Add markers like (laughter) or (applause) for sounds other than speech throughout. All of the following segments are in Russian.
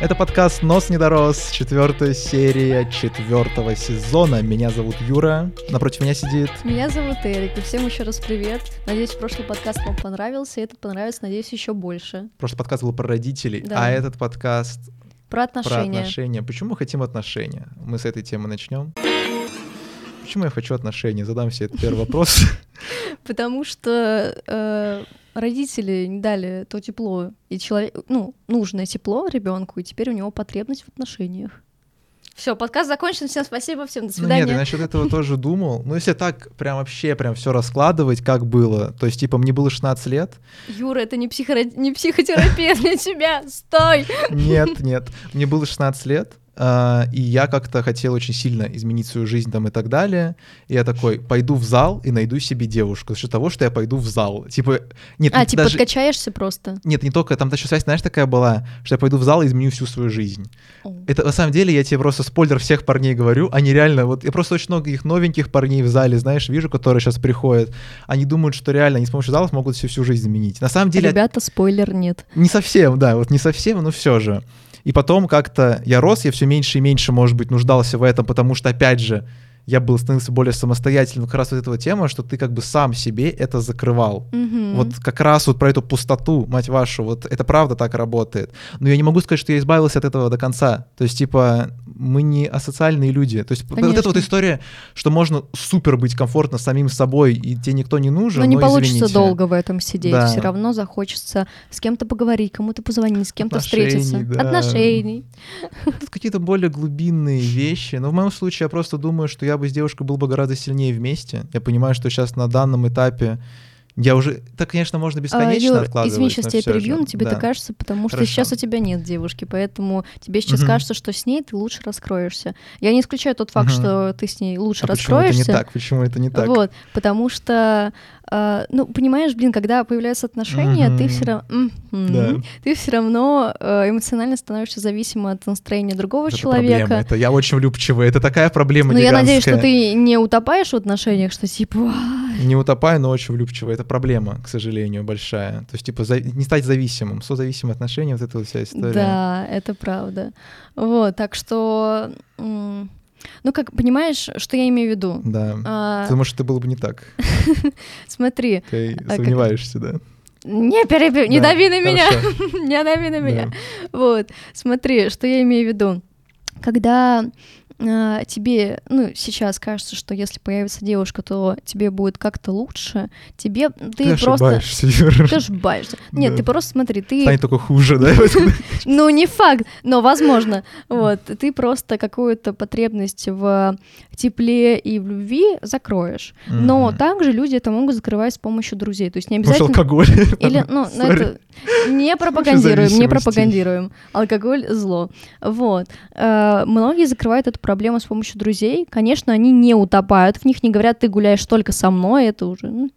Это подкаст «Нос не дорос», четвертая серия четвертого сезона. Меня зовут Юра, напротив меня сидит... Меня зовут Эрик, и всем еще раз привет. Надеюсь, прошлый подкаст вам понравился, и этот понравится, надеюсь, еще больше. Прошлый подкаст был про родителей, Да. а этот подкаст Про отношения. про отношения. Почему мы хотим отношения? Мы с этой темы начнем. Почему я хочу отношений? Задам себе этот первый вопрос. (laughs) Потому что э, родители не дали то тепло, и человек, ну, нужное тепло ребенку, и теперь у него потребность в отношениях. Все, подкаст закончен. Всем спасибо, всем до Ну нет, я свидания. насчет этого тоже думал. Ну если так прям вообще прям все раскладывать, как было, то есть типа мне было 16 лет, Юра, это не, психоро- не психотерапия для тебя. Стой! Нет, нет. Мне было 16 лет, и я как-то хотел очень сильно изменить свою жизнь там и так далее. И я такой, пойду в зал и найду себе девушку. За счет того, что я пойду в зал. Типа, нет, А, типа даже... подкачаешься просто. Нет, не только, там еще связь, знаешь, такая была, что я пойду в зал и изменю всю свою жизнь. О. Это на самом деле, я тебе просто спойлер всех парней говорю, они реально, вот я просто очень много их новеньких парней в зале, знаешь, вижу, которые сейчас приходят, они думают, что реально они с помощью залов могут всю, всю жизнь изменить. На самом деле, Ребята, спойлер нет. не совсем, да, вот не совсем, но все же. И потом как-то я рос, я все меньше и меньше, может быть, нуждался в этом, потому что, опять же, я был становился более самостоятельным. Как раз вот этого тема, что ты как бы сам себе это закрывал. Мгм. Вот как раз вот про эту пустоту, мать вашу, вот это правда так работает. Но я не могу сказать, что я избавился от этого до конца. То есть, типа, мы не асоциальные люди. То есть, вот эта вот Конечно. история, что можно супер быть комфортно самим собой, и тебе никто не нужен. Но не ну, получится извините. долго в этом сидеть. Да. Все равно захочется с кем-то поговорить, кому-то позвонить, с кем-то встретиться. да. Отношений. Тут какие-то более глубинные вещи. Но в моем случае я просто думаю, что я бы с девушкой был бы гораздо сильнее вместе. Я понимаю, что сейчас на данном этапе я уже... Так, конечно, можно А, бесконечно Юр, откладывать. извини, сейчас тебя перебью, но тебе Да. это кажется, потому что Хорошо. сейчас у тебя нет девушки, поэтому тебе сейчас Мгм. кажется, что с ней ты лучше раскроешься. Я не исключаю тот факт, Мгм. что ты с ней лучше А почему это раскроешься. не так? Почему это не так? Вот, потому что, а, ну, понимаешь, блин, когда появляются отношения, ты Мгм. все равно, Да. ты все равно э, эмоционально становишься зависим от настроения другого Это человека. проблема. Это я очень влюбчивый. Это такая проблема Но я надеюсь, что ты не утопаешь в отношениях, что типа, «Ай, Не утопаю, но очень влюбчивый. Это проблема, к сожалению, большая. То есть, типа, за- не стать зависимым. Созависимые отношения, вот эта вот вся история. да, это правда. Вот, так что, ну как, понимаешь, что я имею в виду? Да. А, Потому что это было бы не так. (laughs) смотри, Ты как- сомневаешься, да? не перебью, не Да, дави на меня, (laughs) не дави на меня. Вот, смотри, что я имею в виду. Когда а, тебе, ну, сейчас кажется, что если появится девушка, то тебе будет как-то лучше, тебе, ты, Ты просто... ошибаешься, Юра. Ты ошибаешься. Нет, Да. ты просто смотри, ты... Станет только хуже, да? (laughs) Ну, не факт, но возможно. Вот, ты просто какую-то потребность в тепле и в любви закроешь. Но также люди это могут закрывать с помощью друзей. То есть не обязательно... алкоголь? (laughs) Или, ну, ну, это не пропагандируем, не пропагандируем. Алкоголь — зло. Вот. Э, Многие закрывают эту проблему с помощью друзей. Конечно, они не утопают в них, не говорят, ты гуляешь только со мной, это уже... ну.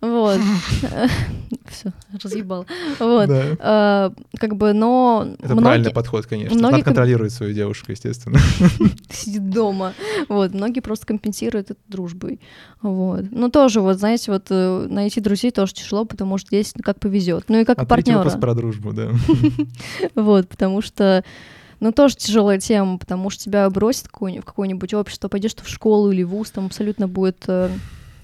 Вот. (laughs) (laughs) Все, разъебал. Вот. Э, Как бы, но... Это правильный подход, конечно. Надо контролировать свою девушку, естественно. (laughs) сидит дома. Вот, многие просто компенсируют это дружбой. Вот. Ну, тоже, вот, знаете, вот э, найти друзей тоже тяжело, потому что здесь как повезет. Ну и как А партнера. вопрос про дружбу, да. Вот, потому что ну, тоже тяжелая тема, потому что тебя бросит какое- в какое-нибудь общество, пойдешь ты в школу или в вуз, там абсолютно будет э,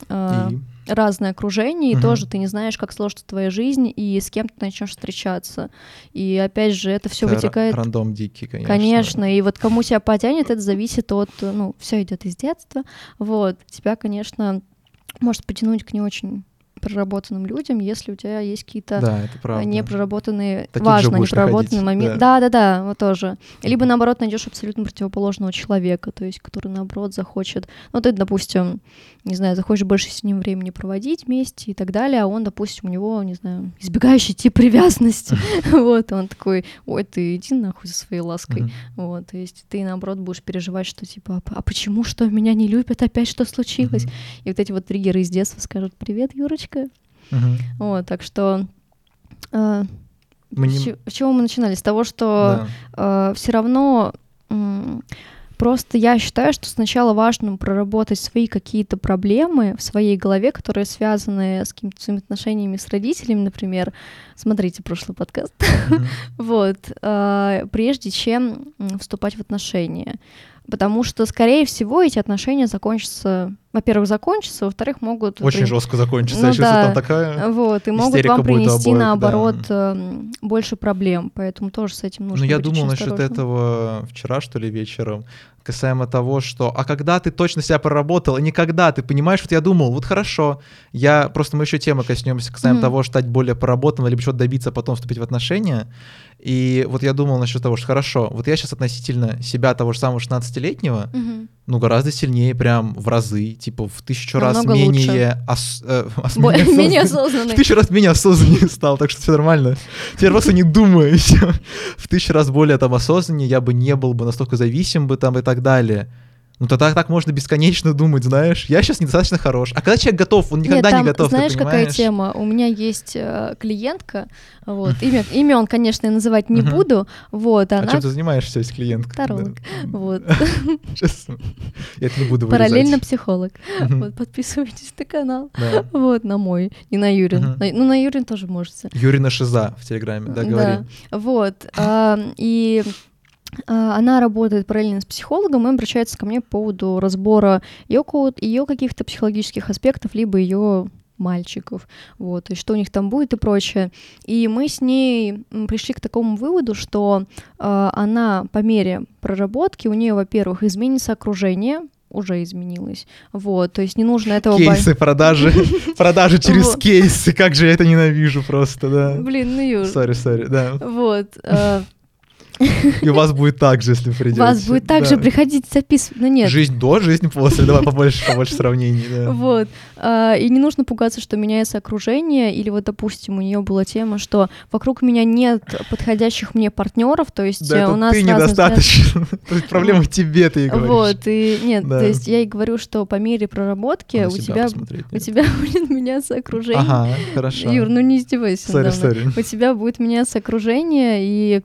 э, И разное окружение, и тоже ты не знаешь, как сложится твоя жизнь, и с кем ты начнешь встречаться. И опять же, это все вытекает ра- Рандом дикий, конечно. Конечно, и вот кому тебя потянет, это зависит от, ну, все идет из детства. Вот, тебя, конечно, может потянуть к не очень проработанным людям, если у тебя есть какие-то Да, правда. непроработанные, Таких важно, непроработанные моменты. Да, да, да, вот тоже. Либо наоборот найдешь абсолютно противоположного человека, то есть, который наоборот захочет, ну ты, допустим, не знаю, захочешь больше с ним времени проводить вместе и так далее, а он, допустим, у него, не знаю, избегающий тип привязанности, (laughs) вот, он такой, ой, ты иди нахуй за своей лаской, вот, то есть ты, наоборот, будешь переживать, что типа, а, а почему, что меня не любят, опять что случилось? И вот эти вот триггеры из детства скажут, привет, Юрочка, Мгм. вот, так что... э, Мы не- с с чего мы начинали? С того, что Да. все равно м, Просто я считаю, что сначала важно проработать свои какие-то проблемы в своей голове, которые связаны с какими-то своими отношениями с родителями, например. Смотрите прошлый подкаст. (laughs) Вот. А, прежде чем вступать в отношения. Потому что, скорее всего, эти отношения закончатся во-первых, закончатся, во-вторых, могут... Очень при... жестко закончится, ну, да, там такая Вот, и могут вам принести, обоих, наоборот, да. Эм, больше проблем, поэтому тоже с этим нужно Ну, я думал насчет этого вчера, что ли, вечером, касаемо того, что а когда ты точно себя проработал, и никогда, ты понимаешь, вот я думал, вот хорошо, я просто мы еще темы коснемся касаемо mm-hmm. того, стать более проработанным, либо что-то добиться, а потом вступить в отношения. И вот я думал насчет того, что хорошо, вот я сейчас относительно себя того же самого 16-летнего, mm-hmm. Ну, гораздо сильнее, прям в разы, типа в тысячу раз менее, ос, э, (laughs) ос, менее, менее (laughs) осознанный. В тысячу раз менее осознаннее (laughs) стал, так что все нормально. Теперь просто не думаю. В тысячу раз более там осознаннее я бы не был бы настолько зависим бы там и так далее. Ну тогда так можно бесконечно думать, знаешь. Я сейчас недостаточно хорош. А когда человек готов, он никогда Нет, там, не готов. Знаешь, какая тема? У меня есть э, клиентка, вот (laughs) имя, имя он, конечно, называть не буду, вот. Она... А чем ты занимаешься, есть клиентка? Таролог, вот. (laughs) Сейчас я это не буду. Параллельно психолог. Вот подписывайтесь на канал, вот на мой и на Юрин. Ну на Юрин тоже можете. Юрина Шиза в Телеграме, да, говори. Вот и а, она работает параллельно с психологом и обращается ко мне по поводу разбора ее, ее каких-то психологических аспектов, либо ее мальчиков, вот, и что у них там будет и прочее. И мы с ней пришли к такому выводу, что э, она по мере проработки, у нее, во-первых, изменится окружение, уже изменилось. Вот, то есть не нужно этого... Кейсы, продажи, (laughs) продажи через кейсы, как же я это ненавижу просто, да. Блин, ну Юр. Sorry, sorry, да. Вот, э, (laughs) и у вас будет так же, если придете. У вас будет так же приходить записывать. Ну нет. Жизнь до, жизнь после. Давай побольше, побольше сравнений. Да. Вот. А, и не нужно пугаться, что меняется окружение. Или вот, допустим, у нее была тема, что вокруг меня нет подходящих мне партнеров. То есть да, у нас ты недостаточно. (laughs) (laughs) То есть проблема в тебе, ты и говоришь. Вот. И нет, то есть я ей говорю, что по мере проработки у тебя у тебя будет меняться окружение. Ага, хорошо. Юр, ну не издевайся. Сори, сори. У тебя будет меняться окружение, и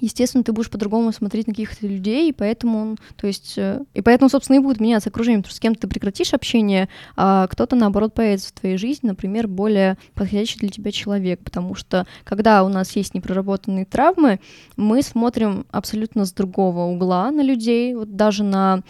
естественно, ты будешь по-другому смотреть на каких-то людей, и поэтому он, то есть, э, и поэтому, собственно, и будет меняться окружение, потому что с кем-то ты прекратишь общение, а кто-то, наоборот, появится в твоей жизни, например, более подходящий для тебя человек, потому что, когда у нас есть непроработанные травмы, мы смотрим абсолютно с другого угла на людей, вот даже на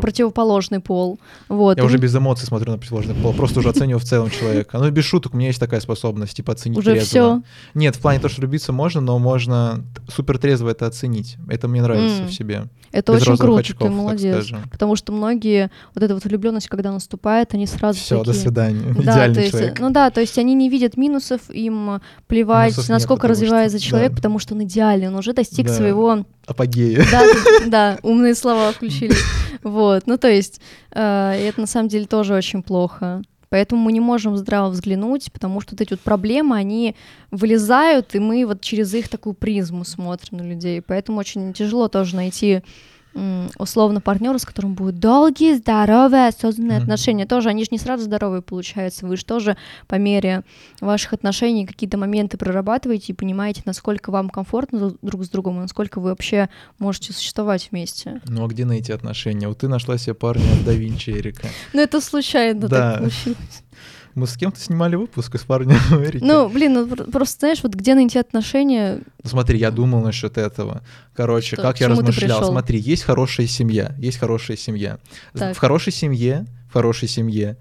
противоположный пол. Вот. Я и... уже без эмоций смотрю на противоположный пол, просто уже оцениваю в целом человека. Ну, без шуток, у меня есть такая способность, типа, оценить Уже все. Нет, в плане того, что любиться можно, но можно супер трезво трезво это оценить. Это мне нравится mm. в себе. Это Без очень круто, очков, ты молодец. Потому что многие, вот эта вот влюбленность, когда наступает, они сразу Все, такие... до свидания. Да, Идеальный то есть, человек. Ну да, то есть они не видят минусов, им плевать, минусов насколько нет, развивается что... человек, да. потому что он идеальный, он уже достиг да. своего... Апогея. Да, (laughs) да, умные слова включили. Вот, ну то есть, э, это на самом деле тоже очень плохо. Поэтому мы не можем здраво взглянуть, потому что вот эти вот проблемы, они вылезают, и мы вот через их такую призму смотрим на людей. Поэтому очень тяжело тоже найти условно партнера, с которым будут долгие, здоровые, осознанные mm-hmm. отношения. Тоже они же не сразу здоровые получаются. Вы же тоже по мере ваших отношений какие-то моменты прорабатываете и понимаете, насколько вам комфортно друг с другом и насколько вы вообще можете существовать вместе. Ну а где найти отношения? Вот ты нашла себе парня от да Винчи Эрика. Ну это случайно так получилось. Мы с кем-то снимали выпуск с парнем в Америке. Ну, блин, ну просто знаешь, вот где найти отношения? Ну, смотри, я думал насчет этого. Короче, Что, как я размышлял. Смотри, есть хорошая семья, есть хорошая семья. Так. В хорошей семье, в хорошей семье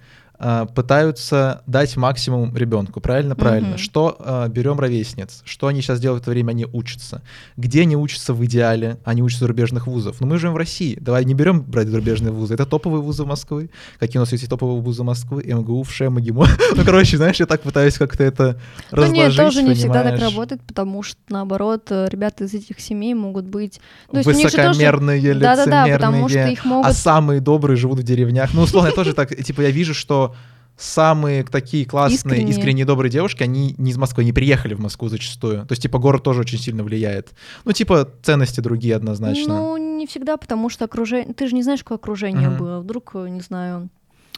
а, пытаются дать максимум ребенку, правильно? Правильно. Mm-hmm. Что э, берем ровесниц? Что они сейчас делают в это время? Они учатся. Где они учатся в идеале? Они учатся зарубежных вузов. Но мы живем в России. Давай не берем брать зарубежные вузы. Это топовые вузы Москвы. Какие у нас есть топовые вузы Москвы? МГУ, ВШЭ, МГИМО. (laughs) Ну, короче, знаешь, я так пытаюсь как-то это разложить, Ну нет, тоже не всегда так работает, потому что, наоборот, э, ребята из этих семей могут быть... Высокомерные, лицемерные. Да-да-да, потому что их могут... А самые добрые живут в деревнях. Ну, условно, я тоже так, (laughs) типа, я вижу, что самые такие классные, искренние. искренние добрые девушки, они не из Москвы, не приехали в Москву зачастую. То есть, типа, город тоже очень сильно влияет. Ну, типа, ценности другие однозначно. Ну, не всегда, потому что окружение... Ты же не знаешь, какое окружение uh-huh. было. Вдруг, не знаю,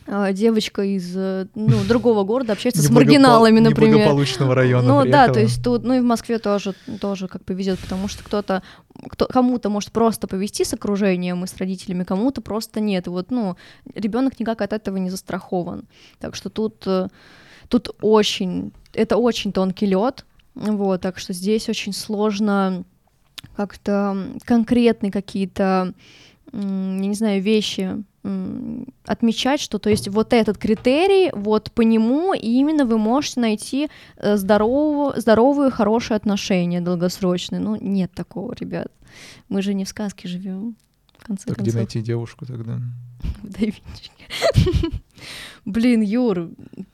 девочка из э, ну, другого города общается с маргиналами, например. Неблагополучного района Ну да, то есть тут, ну и в Москве тоже, тоже как повезет, потому что кто-то, кто, кому-то может просто повезти с окружением и с родителями, кому-то просто нет. И вот, ну, ребенок никак от этого не застрахован. Так что тут, э, тут очень, это очень тонкий лед, вот, так что здесь очень сложно как-то конкретные какие-то, я не знаю, вещи отмечать, что то есть вот этот критерий, вот по нему именно вы можете найти э, здоровую, здоровые, хорошие отношения долгосрочные. Ну, нет такого, ребят. Мы же не в сказке живем. В конце так концов. где найти девушку тогда? (laughs) В Давинчике. (laughs) Блин, Юр,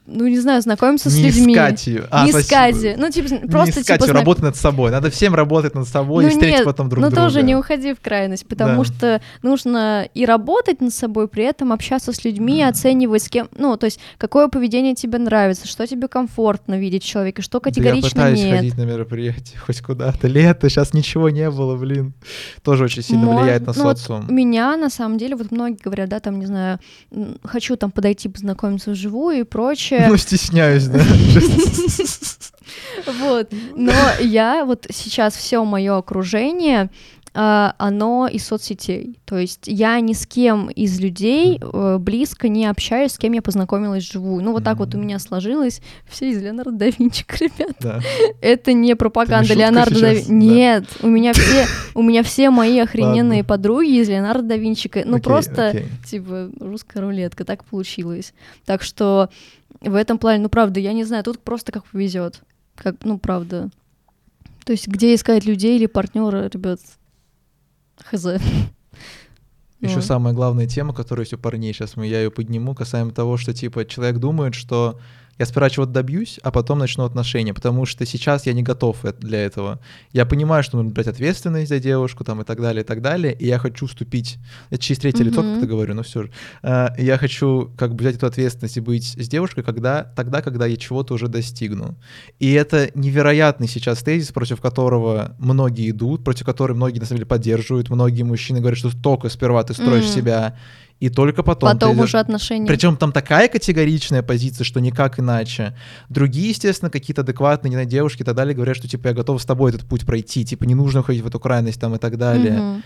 ну не знаю, знакомиться с не людьми. искать ее. А, не спасибо. искать. Ну, типа, просто не искать типа ее, знак- работать над собой. Надо всем работать над собой ну, и встретить нет, потом друг но друга. тоже не уходи в крайность, потому Да. что нужно и работать над собой, при этом общаться с людьми, Мгм. оценивать с кем, ну, то есть какое поведение тебе нравится, что тебе комфортно видеть в человеке, что Да я категорично пытаюсь нет. ходить на мероприятия хоть куда-то. Лето, сейчас ничего не было, блин. Тоже очень сильно Мо- влияет на ну вот социум. Меня, на самом деле, вот многие говорят, да, там, не знаю, хочу там подойти, познакомиться вживую и прочее. Ну, стесняюсь, да. (laughs) Вот. Но я вот сейчас все мое окружение оно из соцсетей. То есть я ни с кем из людей э, близко не общаюсь, с кем я познакомилась вживую. Ну, вот так вот у меня сложилось. Все из Леонардо да Винчи, (laughs) ребят. Да. Это не пропаганда Леонардо да? Винчи. Нет, у меня все, у меня все мои охрененные Ладно. подруги из Леонардо да Винчи. Ну, Окей, просто окей. типа русская рулетка, так получилось. Так что в этом плане, ну правда, я не знаю, тут просто как повезет. Как, ну правда. То есть где искать людей или партнера, ребят, хз. Еще Вот. самая главная тема, которая есть у парней, сейчас мы, я ее подниму, касаемо того, что, типа, человек думает, что я сперва чего-то добьюсь, а потом начну отношения, потому что сейчас я не готов для этого. Я понимаю, что нужно брать ответственность за девушку, там, и так далее, и так далее, и я хочу вступить, это через третье лицо, Мгм. как-то говорю, но все же, А, я хочу, как бы, взять эту ответственность и быть с девушкой, когда, тогда, когда я чего-то уже достигну. И это невероятный сейчас тезис, против которого многие идут, против которого многие, на самом деле, поддерживают, многие мужчины говорят, что только сперва ты строишь Мгм. себя, и только потом, Потом ты идёшь- уже отношения. Причем там такая категоричная позиция, что никак иначе. Другие, естественно, какие-то адекватные, не знаю, девушки и так далее, говорят, что типа я готов с тобой этот путь пройти, типа не нужно уходить в эту крайность там и так далее. Мгм.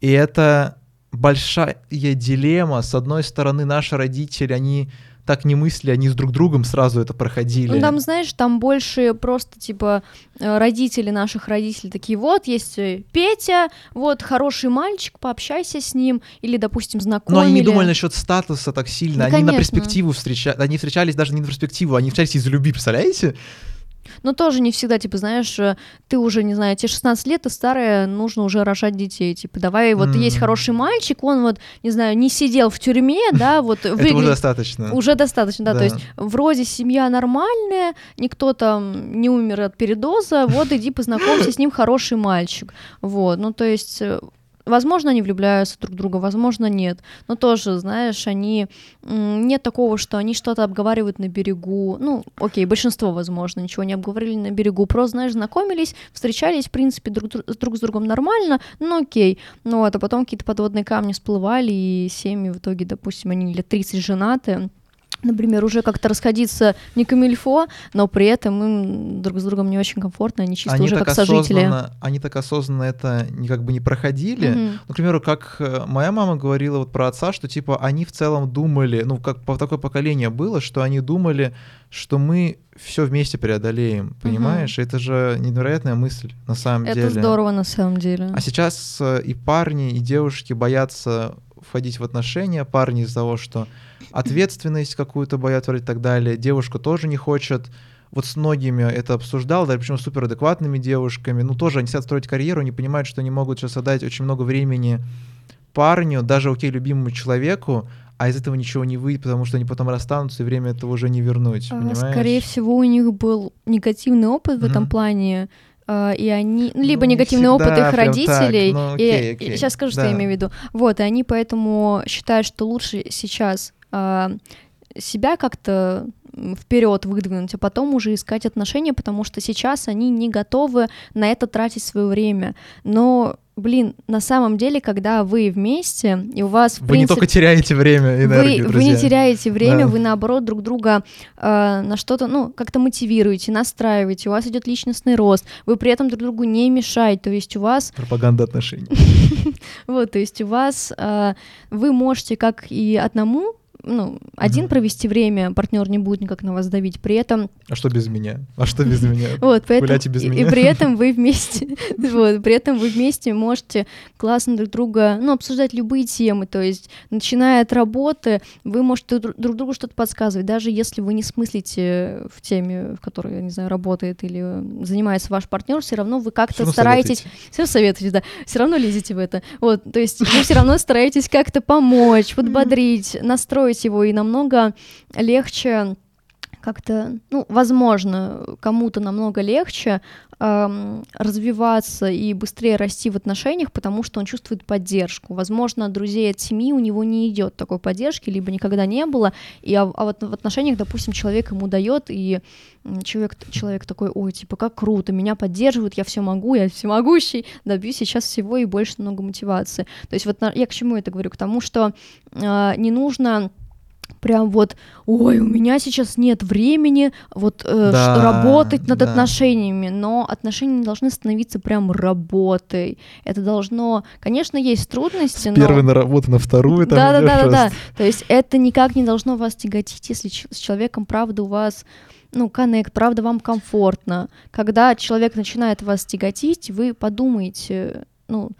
И это большая дилемма. С одной стороны, наши родители, они так не мысли, они с друг другом сразу это проходили. Ну, там, знаешь, там больше просто, типа, э, родители наших родителей такие, вот, есть э, Петя, вот, хороший мальчик, пообщайся с ним, или, допустим, Но знакомили. они не думали насчет статуса так сильно. Да, они на конечно. перспективу встречались. Они встречались даже не на перспективу, они встречались из-за любви, представляете? Но тоже не всегда, типа, знаешь, э, ты уже, не знаю, тебе 16 лет, ты старая, нужно уже рожать детей. Типа, давай, вот есть М. хороший мальчик, он вот, не знаю, не сидел в тюрьме, (laughs) да, вот Это уже выглядит... достаточно. Уже достаточно, да. Да. То есть вроде семья нормальная, никто там не умер от передоза, вот иди познакомься с ним, хороший мальчик. Вот, ну то есть, э, возможно, они влюбляются друг в друга, возможно, нет. Но тоже, знаешь, они... Нет такого, что они что-то обговаривают на берегу. Ну, окей, большинство, возможно, ничего не обговорили на берегу. Просто, знаешь, знакомились, встречались, в принципе, друг, дру- друг с другом нормально, ну окей. Ну вот, а потом какие-то подводные камни всплывали, и семьи в итоге, допустим, они лет 30 женаты, например, уже как-то расходиться не камильфо, но при этом им друг с другом не очень комфортно, они чисто они уже как сожители. они так осознанно это не как бы не проходили. Мгм. Ну, к примеру, как э, моя мама говорила вот про отца, что типа они в целом думали, ну как по такое поколение было, что они думали, что мы все вместе преодолеем, понимаешь? Это же невероятная мысль на самом Это деле. здорово на самом деле. А сейчас э, и парни, и девушки боятся входить в отношения, парни из-за того, что ответственность какую-то боятся и так далее, девушка тоже не хочет. Вот с многими это обсуждал, да, причем суперадекватными девушками. Ну, тоже они хотят строить карьеру, они понимают, что они могут сейчас отдать очень много времени парню, даже, окей, любимому человеку, а из этого ничего не выйдет, потому что они потом расстанутся, и время этого уже не вернуть, А, понимаешь? Скорее всего, у них был негативный опыт в этом плане, и они, ну, либо Ну, не негативный опыт их родителей, так, ну, и, окей, окей, сейчас скажу, что я да. имею в виду. Вот, и они поэтому считают, что лучше сейчас а, себя как-то вперед выдвинуть, а потом уже искать отношения, потому что сейчас они не готовы на это тратить свое время. Но блин, на самом деле, когда вы вместе, и у вас, в Вы принципе, не только теряете время и энергию, вы, вы не теряете время, Да. вы наоборот друг друга э, на что-то, ну, как-то мотивируете, настраиваете, у вас идет личностный рост, вы при этом друг другу не мешаете, то есть у вас, Пропаганда отношений. (laughs) вот, то есть у вас, э, вы можете как и одному, ну, один Мгм. провести время, партнер не будет никак на вас давить, при этом А что без меня? А что без меня? (laughs) Вот, поэтому, без и, и меня. при этом (laughs) вы вместе, (laughs) вот, при этом вы вместе можете классно друг друга, ну, обсуждать любые темы, то есть, начиная от работы, вы можете друг друг другу что-то подсказывать, даже если вы не смыслите в теме, в которой, я не знаю, работает или занимается ваш партнер, все равно вы как-то стараетесь, все советуете, да, все равно лезете в это, вот, то есть, вы все равно стараетесь как-то помочь, подбодрить, настроить его, и намного легче как-то, ну, возможно, кому-то намного легче эм, развиваться и быстрее расти в отношениях, потому что он чувствует поддержку. Возможно, от друзей от семьи у него не идет такой поддержки, либо никогда не было, и а, а вот в отношениях, допустим, человек ему дает, и человек, человек такой, ой, типа, как круто, меня поддерживают, я все могу, я всемогущий, добьюсь сейчас всего и больше много мотивации. То есть вот я к чему это говорю? К тому, что э, не нужно прям вот, ой, у меня сейчас нет времени вот э, Да, работать над да. отношениями, но отношения не должны становиться прям работой. Это должно, конечно, есть трудности, но Первый на работу, на вторую там да, да, да, да, да. То есть это никак не должно вас тяготить, если с человеком правда у вас ну, коннект, правда вам комфортно. Когда человек начинает вас тяготить, вы подумаете, ну,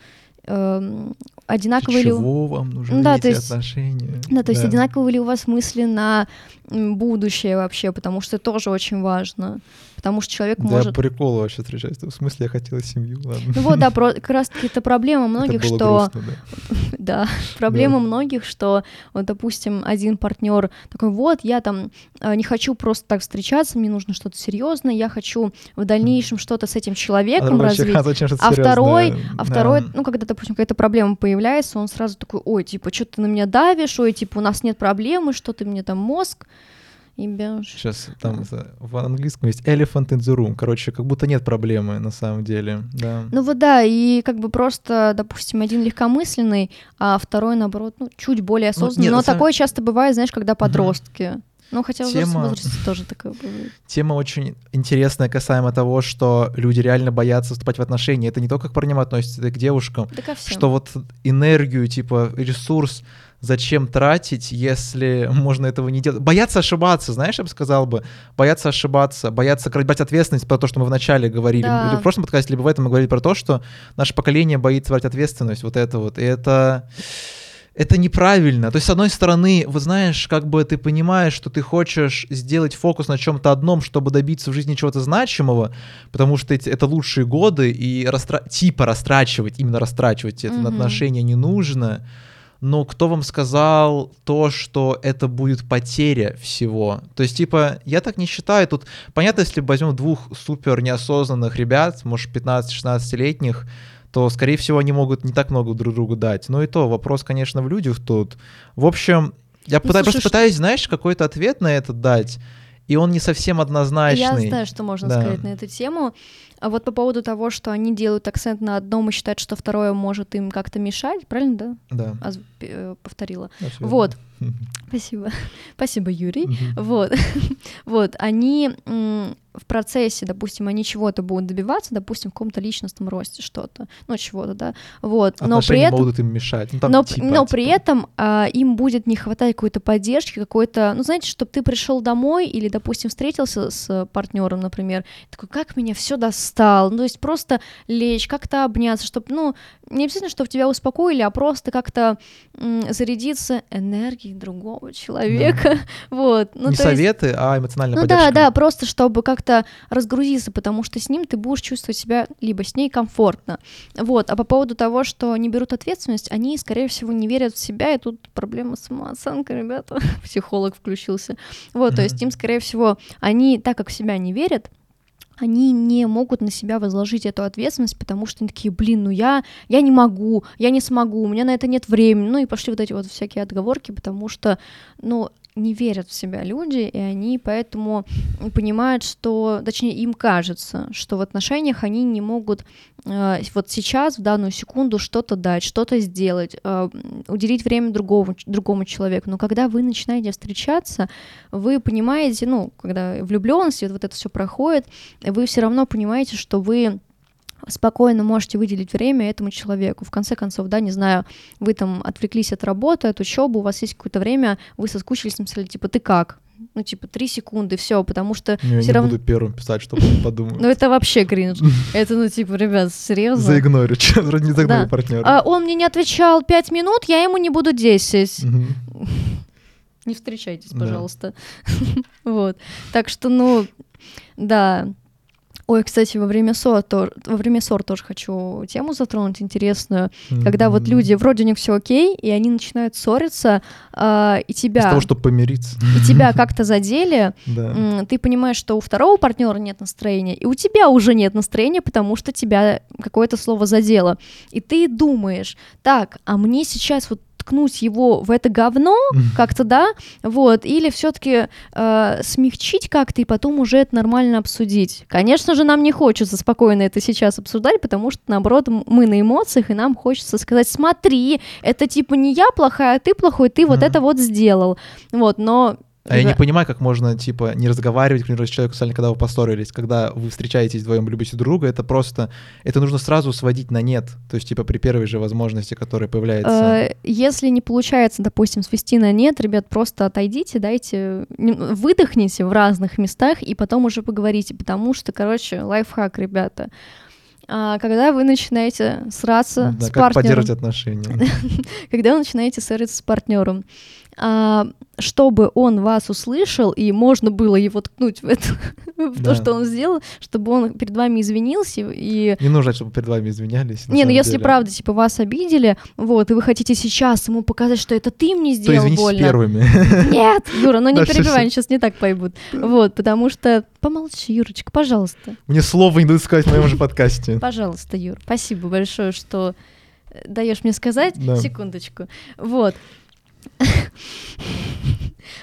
эм, одинаковые ли... Чего вам нужны Да, эти то есть- отношения? Да, то есть одинаковые ли у вас мысли на будущее вообще, потому что тоже очень важно. Потому что человек Да, может... по приколу вообще встречаюсь. В смысле, я хотела семью, ладно. Ну вот, да, про- как раз-таки это проблема многих, Это что... грустно, да. (laughs) Да, проблема многих, что, вот, допустим, один партнер такой, вот, я там э, не хочу просто так встречаться, мне нужно что-то серьезное, я хочу в дальнейшем что-то с этим А человеком человек, развить. (laughs) а зачем А второй, а Да. второй, ну, когда, допустим, какая-то проблема появляется, он сразу такой, ой, типа, что ты на меня давишь, ой, типа, у нас нет проблемы, что ты мне там мозг ебешь. Сейчас там это, в английском есть elephant in the room. Короче, как будто нет проблемы на самом деле. Да. Ну вот да, и как бы просто, допустим, один легкомысленный, а второй, наоборот, ну, чуть более осознанный. нет, Но на самом- такое часто бывает, знаешь, когда подростки. Ну, хотя в Тема- возрасте тоже такое бывает. Тема очень интересная касаемо того, что люди реально боятся вступать в отношения. Это не только к парням относится, это к девушкам. Да ко всем. Что вот энергию, типа ресурс зачем тратить, если можно этого не делать? Бояться ошибаться, знаешь, я бы сказал бы. Бояться ошибаться, бояться брать ответственность про то, что мы вначале говорили. Да. Или в прошлом подкасте, либо в этом мы говорили про то, что наше поколение боится брать ответственность. Вот это вот. И это... Это неправильно. То есть, с одной стороны, вы знаешь, как бы ты понимаешь, что ты хочешь сделать фокус на чем-то одном, чтобы добиться в жизни чего-то значимого, потому что эти, это лучшие годы, и растра- типа растрачивать, именно растрачивать это на Мгм. отношения не нужно. Но кто вам сказал то, что это будет потеря всего? То есть, типа, я так не считаю. Тут, понятно, если возьмем двух супер неосознанных ребят, может, 15-16-летних, то, скорее всего, они могут не так много друг другу дать. Но и то, вопрос, конечно, в людях тут. В общем, я Ну, пытаюсь, слушай, просто что- пытаюсь, знаешь, какой-то ответ на это дать, и он не совсем однозначный. Я знаю, что можно Да. сказать на эту тему. А вот по поводу того, что они делают акцент на одном и считают, что второе может им как-то мешать, правильно, да? Да. Оз- э, повторила. всё Вот. (laughs) Спасибо. (laughs) Спасибо, Юрий. Вот, (laughs) вот, они в процессе, допустим, они чего-то будут добиваться, допустим, в каком-то личностном росте что-то, ну, чего-то, да, вот, но при этом... могут им мешать. Ну, там но, типа, но при типа. этом а, им будет не хватать какой-то поддержки, какой-то, ну знаете, чтобы ты пришел домой или, допустим, встретился с партнером, например, такой, как меня все достал, ну то есть просто лечь, как-то обняться, чтобы, ну не обязательно, чтобы тебя успокоили, а просто как-то м, зарядиться энергией другого человека, (laughs) вот. Ну, не то есть- советы, а эмоциональная ну поддержка. да, да, просто чтобы как-то разгрузиться, потому что с ним ты будешь чувствовать себя либо с ней комфортно. Вот, а по поводу того, что не берут ответственность, они, скорее всего, не верят в себя, и тут проблема с самооценкой, ребята. (laughs) Психолог включился. Вот, то есть им, скорее всего, они, так как в себя не верят, они не могут на себя возложить эту ответственность, потому что они такие, блин, ну я, я не могу, я не смогу, у меня на это нет времени, ну и пошли вот эти вот всякие отговорки, потому что, ну, не верят в себя люди, и они поэтому понимают, что, точнее, им кажется, что в отношениях они не могут э, вот сейчас, в данную секунду, что-то дать, что-то сделать, э, уделить время другому, другому человеку. Но когда вы начинаете встречаться, вы понимаете, ну, когда влюбленность, вот, вот это все проходит, вы все равно понимаете, что вы спокойно можете выделить время этому человеку. В конце концов, да, не знаю, вы там отвлеклись от работы, от учебы, у вас есть какое-то время, вы соскучились, написали, типа, ты как? Ну, типа, три секунды, все, потому что Ну, Я не равно... буду первым писать, чтобы подумать. Ну, это вообще кринж. (laughs) Это, ну, типа, ребят, серьезно? Заигнорю, чё, (laughs) вроде не загнали партнера. А, он мне не отвечал пять минут, я ему не буду 10. Мгм. Не встречайтесь, пожалуйста. (laughs) Вот. Так что, ну, да. Ой, кстати, во время ссор, тор- во время ссор тоже хочу тему затронуть интересную. Когда вот люди, вроде у них все окей, и они начинают ссориться, а, и Из тебя, того, чтобы помириться. и тебя (laughs) как-то задели, Да. ты понимаешь, что у второго партнера нет настроения, и у тебя уже нет настроения, потому что тебя какое-то слово задело. И ты думаешь, так, а мне сейчас вот ткнуть его в это говно как-то, да, вот, или все-таки смягчить как-то и потом уже это нормально обсудить. Конечно же, нам не хочется спокойно это сейчас обсуждать, потому что, наоборот, мы на эмоциях, и нам хочется сказать, смотри, это типа не я плохая, а ты плохой, ты вот это вот сделал. Вот, но... А я не понимаю, как можно, типа, не разговаривать, к примеру, с человеком, специально, когда вы поссорились, когда вы встречаетесь вдвоем, любите друг друга, это просто, это нужно сразу сводить на нет, то есть, типа, при первой же возможности, которая появляется. Э, Если не получается, допустим, свести на нет, ребят, просто отойдите, дайте, выдохните в разных местах и потом уже поговорите, потому что, короче, лайфхак, ребята. А, Когда вы начинаете сраться Да, с как партнером, поддерживать отношения. (laughs) когда вы начинаете ссориться с партнером, чтобы он вас услышал и можно было его ткнуть в, это, (laughs) в то, Да. что он сделал, чтобы он перед вами извинился и Не нужно, чтобы перед вами извинялись. не, ну если деле. правда, типа, вас обидели, вот, и вы хотите сейчас ему показать, что это ты мне то сделал извинитесь больно. первыми. (laughs) Нет, Юра, ну не они сейчас не так поймут. Вот, потому что... Помолчи, Юрочка, пожалуйста. Мне слова не дают сказать в моем же подкасте. (laughs) Пожалуйста, Юр. Спасибо большое, что даешь мне сказать. Да. Секундочку. Вот. (laughs)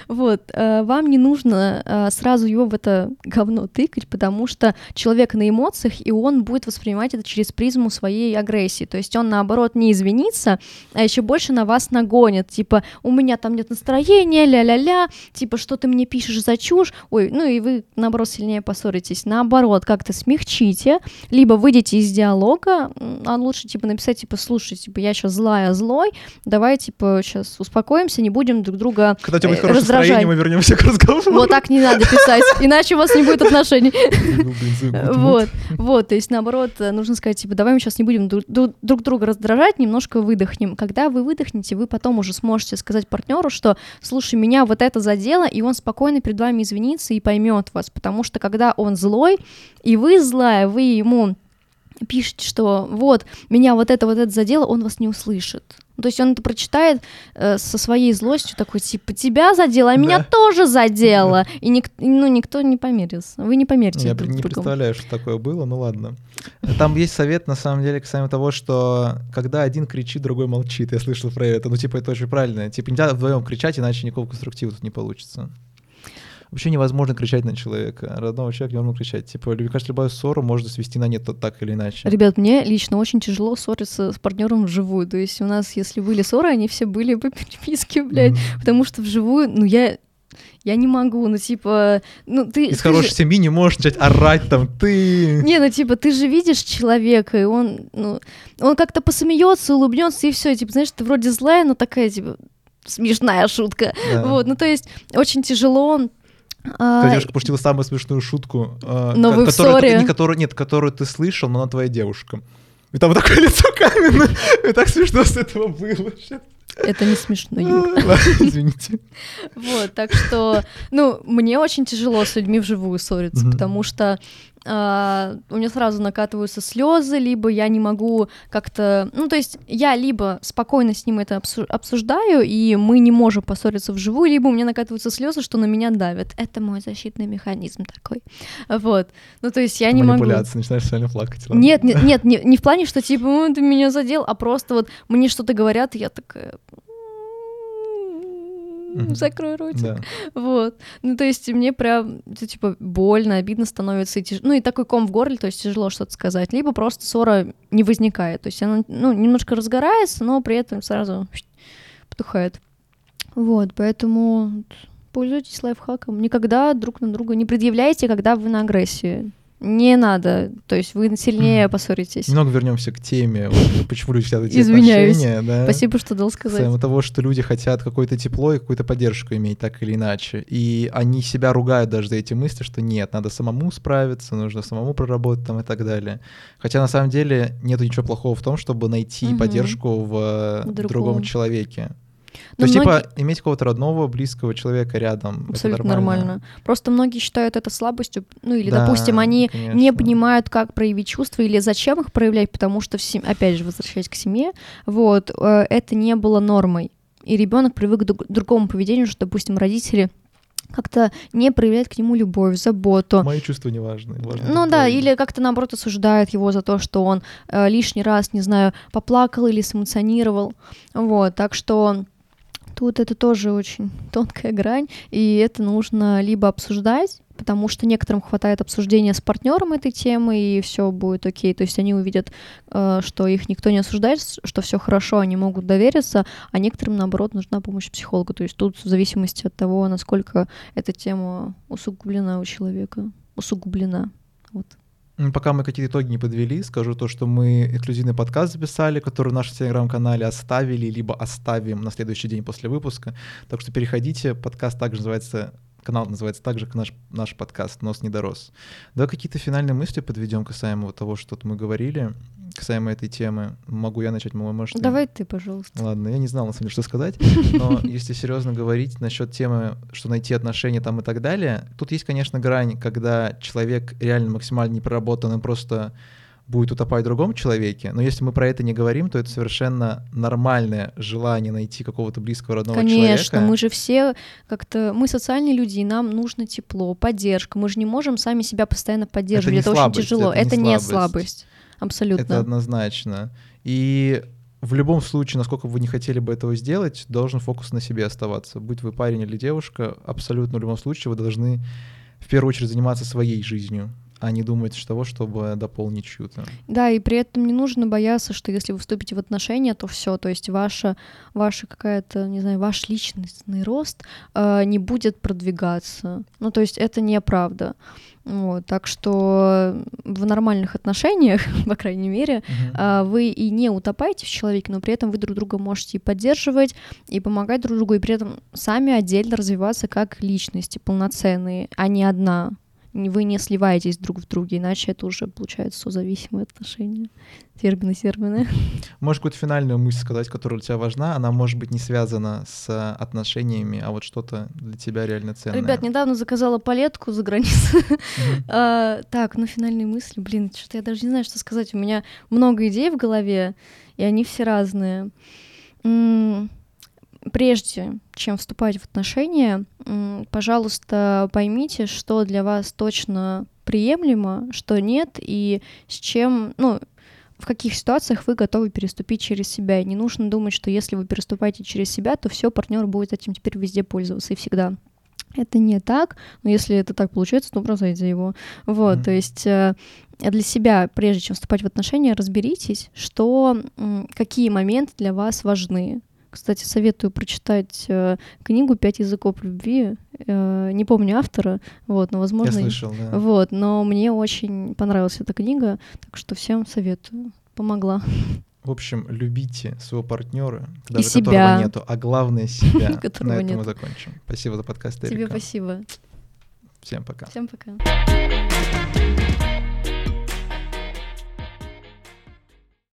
Вот, э, вам не нужно э, сразу его в это говно тыкать, потому что человек на эмоциях, и он будет воспринимать это через призму своей агрессии. То есть он, наоборот, не извинится, а еще больше на вас нагонит. Типа, у меня там нет настроения, ля-ля-ля, типа, что ты мне пишешь за чушь? Ой, ну и вы, наоборот, сильнее поссоритесь. Наоборот, как-то смягчите, либо выйдите из диалога, а лучше, типа, написать, типа, слушай, типа, я сейчас злая, злой, давай, типа, сейчас успокоимся, не будем друг друга Когда у тебя будет э, хорошее раздражать. мы вернемся к разговору. Вот так не надо писать, (laughs) иначе у вас не будет отношений. Ну, Вот, вот, то есть наоборот, э, нужно сказать, типа, давай мы сейчас не будем друг друга раздражать, немножко выдохнем. Когда вы выдохнете, вы потом уже сможете сказать партнеру, что, слушай, меня вот это задело, и он спокойно перед вами извинится и поймет вас, потому что когда он злой, и вы злая, вы ему пишете, что вот, меня вот это вот это задело, он вас не услышит. То есть он это прочитает э, со своей злостью, такой, типа, тебя задело, а меня Да. тоже задело. (laughs) И ник- ну, никто не померится. Вы не померите Я друг не с другом. представляю, что такое было, ну ладно. Там есть совет, на самом деле, касаемо того, что когда один кричит, другой молчит. Я слышал про это. Ну, типа, это очень правильно. Типа, нельзя вдвоем кричать, иначе никакого конструктива тут не получится. Вообще невозможно кричать на человека. Родного человека невозможно кричать. Типа, мне кажется, любую ссору можно свести на нет то- так или иначе. Ребят, мне лично очень тяжело ссориться с партнером вживую. То есть у нас, если были ссоры, они все были по переписке, блядь. Мгм. Потому что вживую, ну я... Я не могу, ну типа, ну ты... Из ты хорошей же- семьи не можешь начать орать там, ты... Не, ну типа, ты же видишь человека, и он, ну, он как-то посмеется, улыбнется, и все, типа, знаешь, ты вроде злая, но такая, типа, смешная шутка. Да. Вот, ну то есть очень тяжело. А, Твоя девушка пошутила самую смешную шутку, э, Но вы в которую, не которую, нет, которую ты слышал, но она твоя девушка. И там вот такое (laughs) лицо каменное. И так смешно с этого было. Это не смешно, Юр. Ладно, Извините. Вот, так что, ну, мне очень тяжело с людьми вживую ссориться, потому что а, у меня сразу накатываются слезы, либо я не могу как-то, ну, то есть я либо спокойно с ним это обсу- обсуждаю, и мы не можем поссориться вживую, либо у меня накатываются слезы, что на меня давят. Это мой защитный механизм такой. Вот. Ну, то есть я не могу. Начинаешь сильно плакать. ладно. Нет, нет, нет, не, не в плане, что типа, «Ой, ты меня задел, а просто вот мне что-то говорят, и я такая... Мгм. закрой ротик. Да. Вот. Ну, то есть мне прям, типа, больно, обидно становится, и тяж- ну, и такой ком в горле, то есть тяжело что-то сказать. Либо просто ссора не возникает, то есть она, ну, немножко разгорается, но при этом сразу потухает. Вот, поэтому пользуйтесь лайфхаком. Никогда друг на друга не предъявляйте, когда вы на агрессии. Не надо, то есть вы сильнее Мгм. поссоритесь. Немного вернемся к теме, вот (laughs) почему люди хотят эти Извиняюсь. отношения. Да? Спасибо, что дал сказать. Касаемо того, что люди хотят какое-то тепло и какую-то поддержку иметь, так или иначе. И они себя ругают даже за эти мысли, что нет, надо самому справиться, нужно самому проработать там и так далее. Хотя на самом деле нет ничего плохого в том, чтобы найти Мгм. поддержку в, В другом другом. человеке. Но То есть, многие- типа, иметь какого-то родного, близкого человека рядом. это Абсолютно нормально. Просто многие считают это слабостью, ну или, Да, допустим, они не конечно. понимают, как проявить чувства или зачем их проявлять, потому что, в сем- опять же, возвращаясь к семье, вот, э, это не было нормой. И ребенок привык к друг- другому поведению, что, допустим, родители как-то не проявляют к нему любовь, заботу. Мои чувства не важны. важно Ну да, правильным. или как-то наоборот осуждают его за то, что он э, лишний раз, не знаю, поплакал или сэмоционировал. Вот, так что тут это тоже очень (laughs) тонкая грань, и это нужно либо обсуждать, потому что некоторым хватает обсуждения с партнером этой темы, и все будет окей. То есть они увидят, э, что их никто не осуждает, что все хорошо, они могут довериться, а некоторым, наоборот, нужна помощь психолога. То есть тут в зависимости от того, насколько эта тема усугублена у человека. Усугублена. Вот. Пока мы какие-то итоги не подвели, скажу то, что мы эксклюзивный подкаст записали, который в нашем телеграм-канале оставили, либо оставим на следующий день после выпуска. Так что переходите, подкаст также называется, канал называется также как наш, наш подкаст «Нос не дорос». Давай какие-то финальные мысли подведем касаемо того, что мы говорили, касаемо этой темы. Могу я начать, Мама, может? Давай ты, пожалуйста. Ладно, я не знал, на самом деле, что сказать, (laughs) но если серьезно говорить насчет темы, что найти отношения там и так далее, тут есть, конечно, грань, когда человек реально максимально не проработан и просто будет утопать в другом человеке, но если мы про это не говорим, то это совершенно нормальное желание найти какого-то близкого родного Конечно, человека. мы же все как-то, мы социальные люди, и нам нужно тепло, поддержка. Мы же не можем сами себя постоянно поддерживать. не Это, слабость, очень тяжело. это не Это не слабость. слабость. Абсолютно. Это однозначно. И в любом случае, насколько бы вы не хотели бы этого сделать, должен фокус на себе оставаться. Будь вы парень или девушка, абсолютно в любом случае вы должны в первую очередь заниматься своей жизнью, а не думать того, чтобы дополнить чью-то. Да, и при этом не нужно бояться, что если вы вступите в отношения, то все, то есть ваша, ваша какая-то, не знаю, ваш личностный рост э, не будет продвигаться. Ну, то есть это неправда. Вот, так что в нормальных отношениях, (laughs) по крайней мере, а, вы и не утопаете в человеке, но при этом вы друг друга можете и поддерживать, и помогать друг другу, и при этом сами отдельно развиваться как личности полноценные, а не одна. Вы не сливаетесь друг в друге, иначе это уже получается созависимые отношения. Термины, термины. (laughs) Можешь какую-то финальную мысль сказать, которая для тебя важна? Она может быть не связана с отношениями, а вот что-то для тебя реально ценное. Ребят, недавно заказала палетку за границей. Мгм. (laughs) А, Так, ну финальные мысли, блин, что-то я даже не знаю, что сказать. У меня много идей в голове, и они все разные. Прежде чем вступать в отношения, пожалуйста, поймите, что для вас точно приемлемо, что нет, и с чем, ну, в каких ситуациях вы готовы переступить через себя. И не нужно думать, что если вы переступаете через себя, то все, партнер будет этим теперь везде пользоваться и всегда. Это не так, но если это так получается, то просто за его. Вот, Мгм. то есть э, для себя, прежде чем вступать в отношения, разберитесь, что, какие моменты для вас важны. Кстати, советую прочитать э, книгу «Пять языков любви». Э, не помню автора, вот, но, Я возможно... слышал, да. Вот, но мне очень понравилась эта книга, так что всем советую. Помогла. В общем, любите своего партнера, И даже себя. которого нету, а главное (laughs) себя. На этом мы закончим. Спасибо за подкаст, Тебе спасибо. Всем пока. Всем пока.